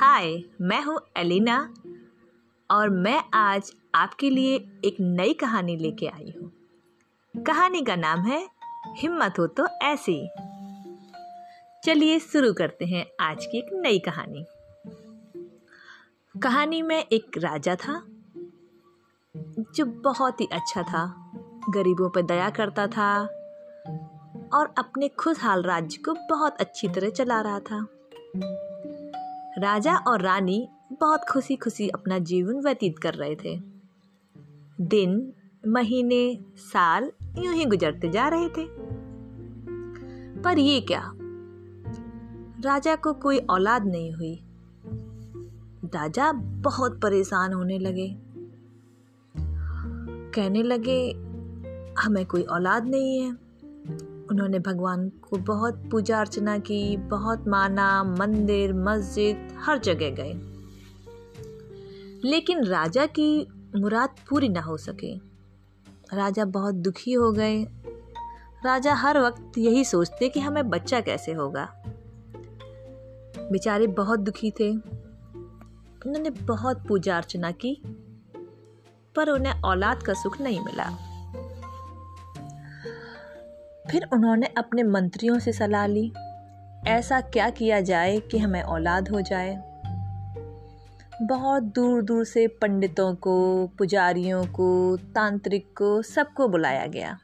हाय, मैं हूँ एलिना और मैं आज आपके लिए एक नई कहानी लेके आई हूँ। कहानी का नाम है, हिम्मत हो तो ऐसी। चलिए शुरू करते हैं आज की एक नई कहानी। कहानी में एक राजा था, जो बहुत ही अच्छा था, गरीबों पर दया करता था और अपने खुशहाल राज्य को बहुत अच्छी तरह चला रहा था। राजा और रानी बहुत खुशी खुशी अपना जीवन व्यतीत कर रहे थे। दिन, महीने, साल यूँ ही गुजरते जा रहे थे। पर ये क्या? राजा को कोई औलाद नहीं हुई। राजा बहुत परेशान होने लगे। कहने लगे, हमें कोई औलाद नहीं है। उन्होंने भगवान को बहुत पूजा अर्चना की, बहुत माना, मंदिर, मस्जिद, हर जगह गए। लेकिन राजा की मुराद पूरी ना हो सके। राजा बहुत दुखी हो गए। राजा हर वक्त यही सोचते कि हमें बच्चा कैसे होगा। बेचारे बहुत दुखी थे। उन्होंने बहुत पूजा अर्चना की, पर उन्हें औलाद का सुख नहीं मिला। फिर उन्होंने अपने मंत्रियों से सलाह ली, ऐसा क्या किया जाए कि हमें औलाद हो जाए? बहुत दूर दूर से पंडितों को, पुजारियों को, तांत्रिक को, सबको बुलाया गया।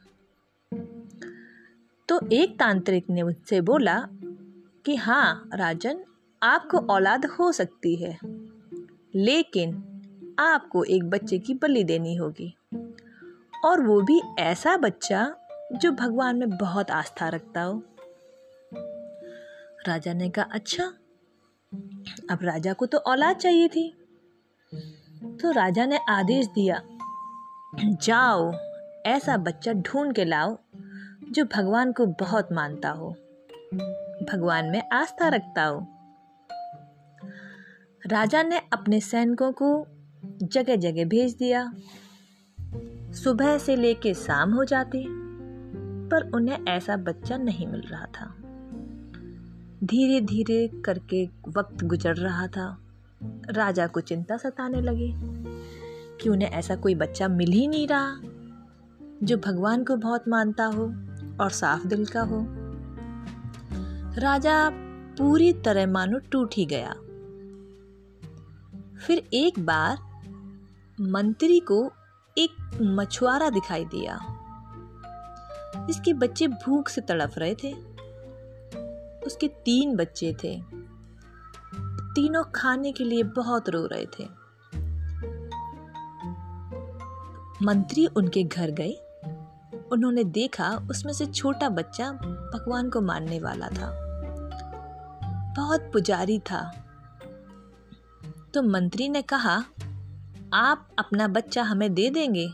तो एक तांत्रिक ने मुझसे बोला कि हाँ राजन, आपको औलाद हो सकती है, लेकिन आपको एक बच्चे की बलि देनी होगी। और वो भी ऐसा बच्चा जो भगवान में बहुत आस्था रखता हो। राजा ने कहा अच्छा अब राजा को तो औलाद चाहिए थी। तो राजा ने आदेश दिया, जाओ, ऐसा बच्चा ढूंढ के लाओ, जो भगवान को बहुत मानता हो। भगवान में आस्था रखता हो। राजा ने अपने सैनिकों को जगह जगह भेज दिया। सुबह से लेके शाम हो जाती। पर उन्हें ऐसा बच्चा नहीं मिल रहा था। धीरे धीरे करके वक्त गुजर रहा था। राजा को चिंता सताने लगी कि उन्हें ऐसा कोई बच्चा मिल ही नहीं रहा, जो भगवान को बहुत मानता हो और साफ़ दिल का हो। राजा पूरी तरह मानो टूट ही गया। फिर एक बार मंत्री को एक मछुआरा दिखाई दिया। इसके बच्चे भूख से तड़प रहे थे। उसके तीन बच्चे थे। तीनों खाने के लिए बहुत रो रहे थे। मंत्री उनके घर गए। उन्होंने देखा उसमें से छोटा बच्चा भगवान को मानने वाला था। बहुत पुजारी था। तो मंत्री ने कहा, आप अपना बच्चा हमें दे देंगे?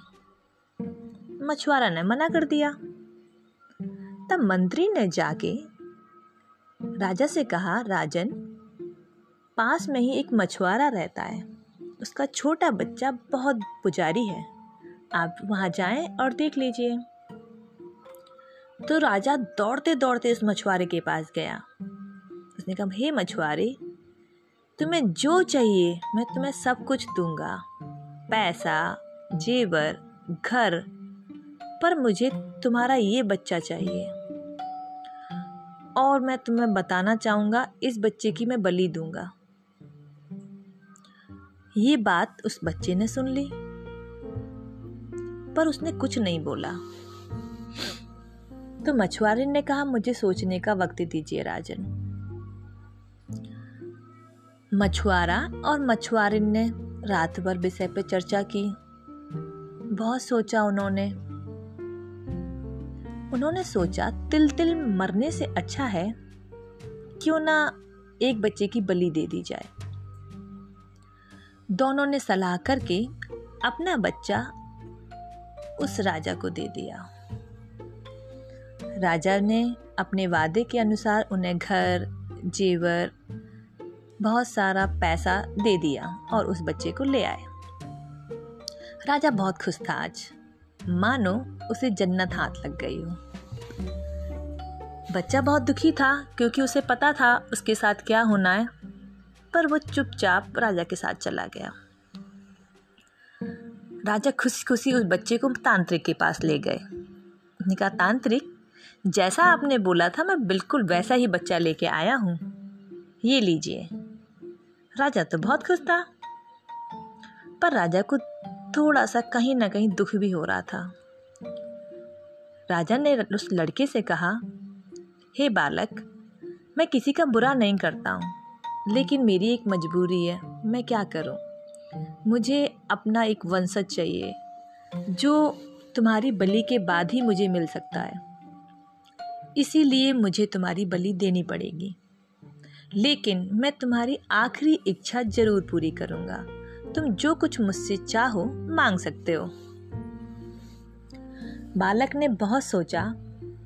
मछुआरा ने मना कर दिया। तब मंत्री ने जाके राजा से कहा, राजन, पास में ही एक मछुआरा रहता है। उसका छोटा बच्चा बहुत पुजारी है। आप वहाँ जाएँ और देख लीजिए। तो राजा दौड़ते दौड़ते उस मछुआरे के पास गया। उसने कहा, हे मछुआरे, तुम्हें जो चाहिए, मैं तुम्हें सब कुछ दूँगा। पैसा, जेवर, घर, पर मुझे तुम्हारा ये बच्चा चाहिए। और मैं तुम्हें बताना चाहूँगा, इस बच्चे की मैं बलि दूँगा। ये बात उस बच्चे ने सुन ली, पर उसने कुछ नहीं बोला। तो मछुआरे ने कहा, मुझे सोचने का वक्त दीजिए राजन। मछुआरा और मछुआरिन ने रात भर विषय पर चर्चा की। बहुत सोचा उन्होंने। उन्होंने सोचा तिल तिल मरने से अच्छा है, क्यों ना एक बच्चे की बलि दे दी जाए। दोनों ने सलाह करके अपना बच्चा उस राजा को दे दिया। राजा ने अपने वादे के अनुसार उन्हें घर, जेवर, बहुत सारा पैसा दे दिया और उस बच्चे को ले आए। राजा बहुत खुश था आज। मानो उसे जन्नत हाथ लग गई हो। बच्चा बहुत दुखी था, क्योंकि उसे पता था उसके साथ क्या होना है, पर वो चुपचाप राजा के साथ चला गया। राजा खुशी खुशी उस बच्चे को तांत्रिक के पास ले गए। उसने कहा, तांत्रिक, जैसा आपने बोला था, मैं बिल्कुल वैसा ही बच्चा लेके आया हूँ। ये लीजिए। राजा तो बहुत खुश था, पर राजा को थोड़ा सा कहीं ना कहीं दुख भी हो रहा था। राजा ने उस लड़के से कहा, हे hey बालक, मैं किसी का बुरा नहीं करता हूँ, लेकिन मेरी एक मजबूरी है, मैं क्या करूँ? मुझे अपना एक वंशज चाहिए, जो तुम्हारी बलि के बाद ही मुझे मिल सकता है। इसीलिए मुझे तुम्हारी बलि देनी पड़ेगी। लेकिन मैं तुम्हारी आखिरी इच्छा ज़रूर पूरी करूँगा। तुम जो कुछ मुझसे चाहो, मांग सकते हो। बालक ने बहुत सोचा,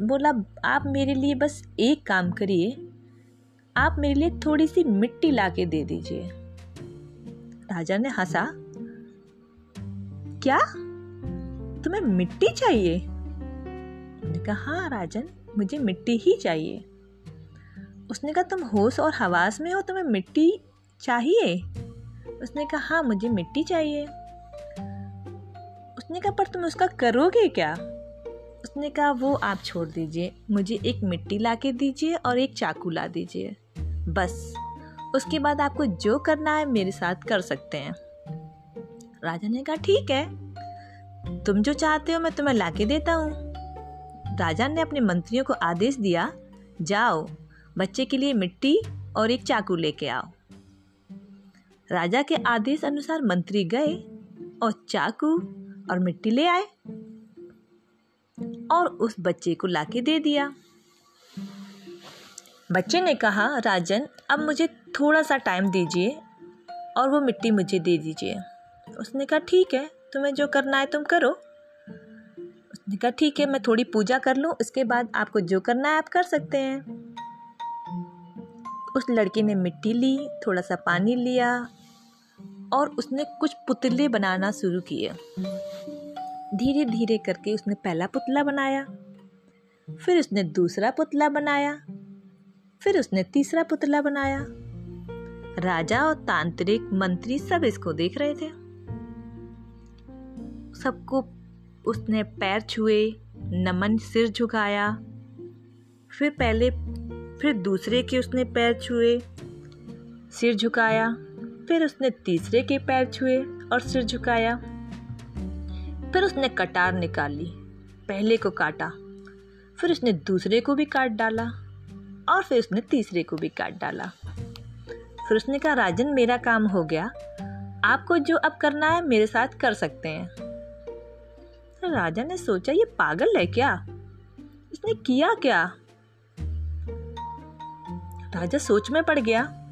बोला, आप मेरे लिए बस एक काम करिए, आप मेरे लिए थोड़ी सी मिट्टी ला के दे दीजिए। राजा ने हंसा, क्या? तुम्हें मिट्टी चाहिए? मैंने कहा हाँ राजन, मुझे मिट्टी ही चाहिए। उसने कहा, तुम होश और हवास में हो, तुम्हें मिट्टी चाहिए? उसने कहा हाँ मुझे मिट्टी चाहिए। उसने कहा, पर तुम उसका करोगे क्या? उसने कहा, वो आप छोड़ दीजिए, मुझे एक मिट्टी ला के दीजिए और एक चाकू ला दीजिए। बस, उसके बाद आपको जो करना है, मेरे साथ कर सकते हैं। राजा ने कहा, ठीक है, तुम जो चाहते हो, मैं तुम्हें ला के देता हूँ। राजा ने अपने मंत्रियों को आदेश दिया, जाओ, बच्चे के लिए मिट्टी और एक चाकू लेके आओ। राजा के आदेश अनुसार मंत्री गए और चाकू और मिट्टी ले आए और उस बच्चे को लाके दे दिया। बच्चे ने कहा, राजन, अब मुझे थोड़ा सा टाइम दीजिए और वो मिट्टी मुझे दे दीजिए। उसने कहा, ठीक है, तुम्हें जो करना है तुम करो। उसने कहा, ठीक है, मैं थोड़ी पूजा कर लूँ, उसके बाद आपको जो करना है आप कर सकते हैं। उस लड़के ने मिट्टी ली थोड़ा सा पानी लिया और उसने कुछ पुतले बनाना शुरू किए। धीरे धीरे करके उसने पहला पुतला बनाया, फिर उसने दूसरा पुतला बनाया, फिर उसने तीसरा पुतला बनाया। राजा और तांत्रिक मंत्री सब इसको देख रहे थे। सबको उसने पैर छुए, नमन सिर झुकाया। फिर पहले, फिर दूसरे के उसने पैर छुए, सिर झुकाया। फिर उसने तीसरे के पैर छुए और सिर झुकाया। फिर उसने कटार निकाली, पहले को काटा, फिर उसने दूसरे को भी काट डाला और फिर उसने तीसरे को भी काट डाला। फिर उसने कहा, राजन, मेरा काम हो गया। आपको जो अब करना है, मेरे साथ कर सकते हैं। राजा ने सोचा, ये पागल है क्या? इसने किया क्या? राजा सोच में पड़ गया।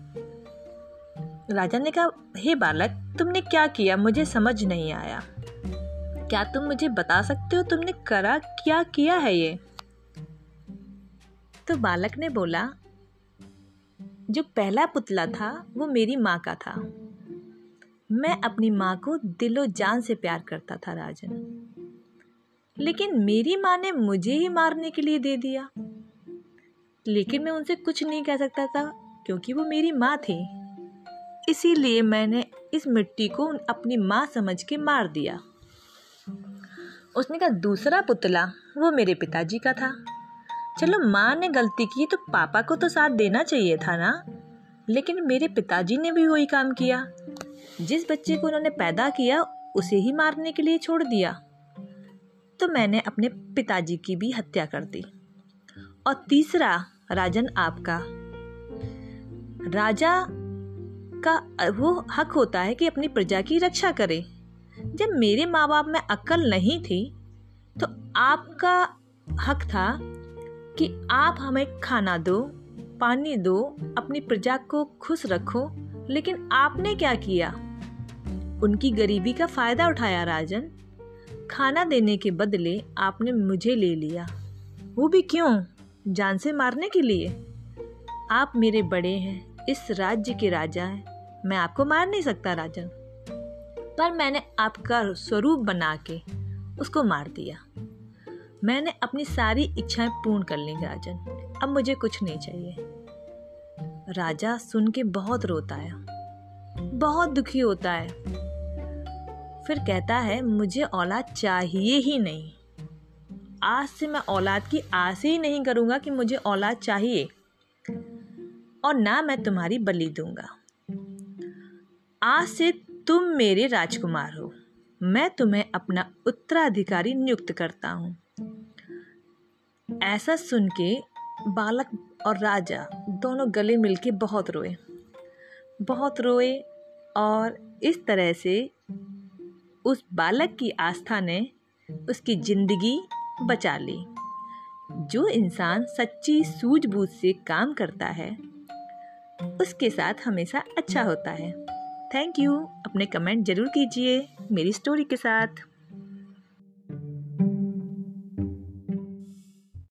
राजा ने कहा, हे hey बालक, तुमने क्या किया? मुझे समझ नहीं आया। क्या तुम मुझे बता सकते हो तुमने करा, क्या किया है ये? तो बालक ने बोला, जो पहला पुतला था, वो मेरी माँ का था। मैं अपनी माँ को दिलो जान से प्यार करता था राजन। लेकिन मेरी माँ ने मुझे ही मारने के लिए दे दिया। लेकिन मैं उनसे कुछ नहीं कह सकता था, क्योंकि वो मेरी माँ थी। इसीलिए मैंने इस मिट्टी को अपनी माँ समझ के मार दिया। उसने कहा, दूसरा पुतला, वो मेरे पिताजी का था। चलो, माँ ने गलती की तो पापा को तो साथ देना चाहिए था ना? लेकिन मेरे पिताजी ने भी वही काम किया। जिस बच्चे को उन्होंने पैदा किया, उसे ही मारने के लिए छोड़ दिया। तो मैंने अपने पिताजी की भी हत्या कर दी। और तीसरा राजन आपका। राजा का वो हक होता है कि अपनी प्रजा की रक्षा करे। जब मेरे माँ बाप में अक्ल नहीं थी तो आपका हक था कि आप हमें खाना दो, पानी दो, अपनी प्रजा को खुश रखो, लेकिन आपने क्या किया? उनकी गरीबी का फ़ायदा उठाया, राजन। खाना देने के बदले आपने मुझे ले लिया। वो भी क्यों? जान से मारने के लिए? आप मेरे बड़े हैं, इस राज्य के राजा हैं। मैं आपको मार नहीं सकता, राजन। पर मैंने आपका स्वरूप बना के उसको मार दिया। मैंने अपनी सारी इच्छाएँ पूर्ण कर ली, राजन। अब मुझे कुछ नहीं चाहिए। राजा सुन के बहुत रोता आया बहुत दुखी होता है। फिर कहता है, मुझे औलाद चाहिए ही नहीं। आज से मैं औलाद की आस ही नहीं करूँगा कि मुझे औलाद चाहिए। और ना मैं तुम्हारी बलि दूँगा। आज से तुम मेरे राजकुमार हो। मैं तुम्हें अपना उत्तराधिकारी नियुक्त करता हूँ। ऐसा सुन के बालक और राजा दोनों गले मिलके बहुत रोए। बहुत रोए और इस तरह से उस बालक की आस्था ने उसकी ज़िंदगी बचा ली। जो इंसान सच्ची सूझबूझ से काम करता है, उसके साथ हमेशा अच्छा होता है। Thank you. अपने कमेंट ज़रूर कीजिए मेरी स्टोरी के साथ।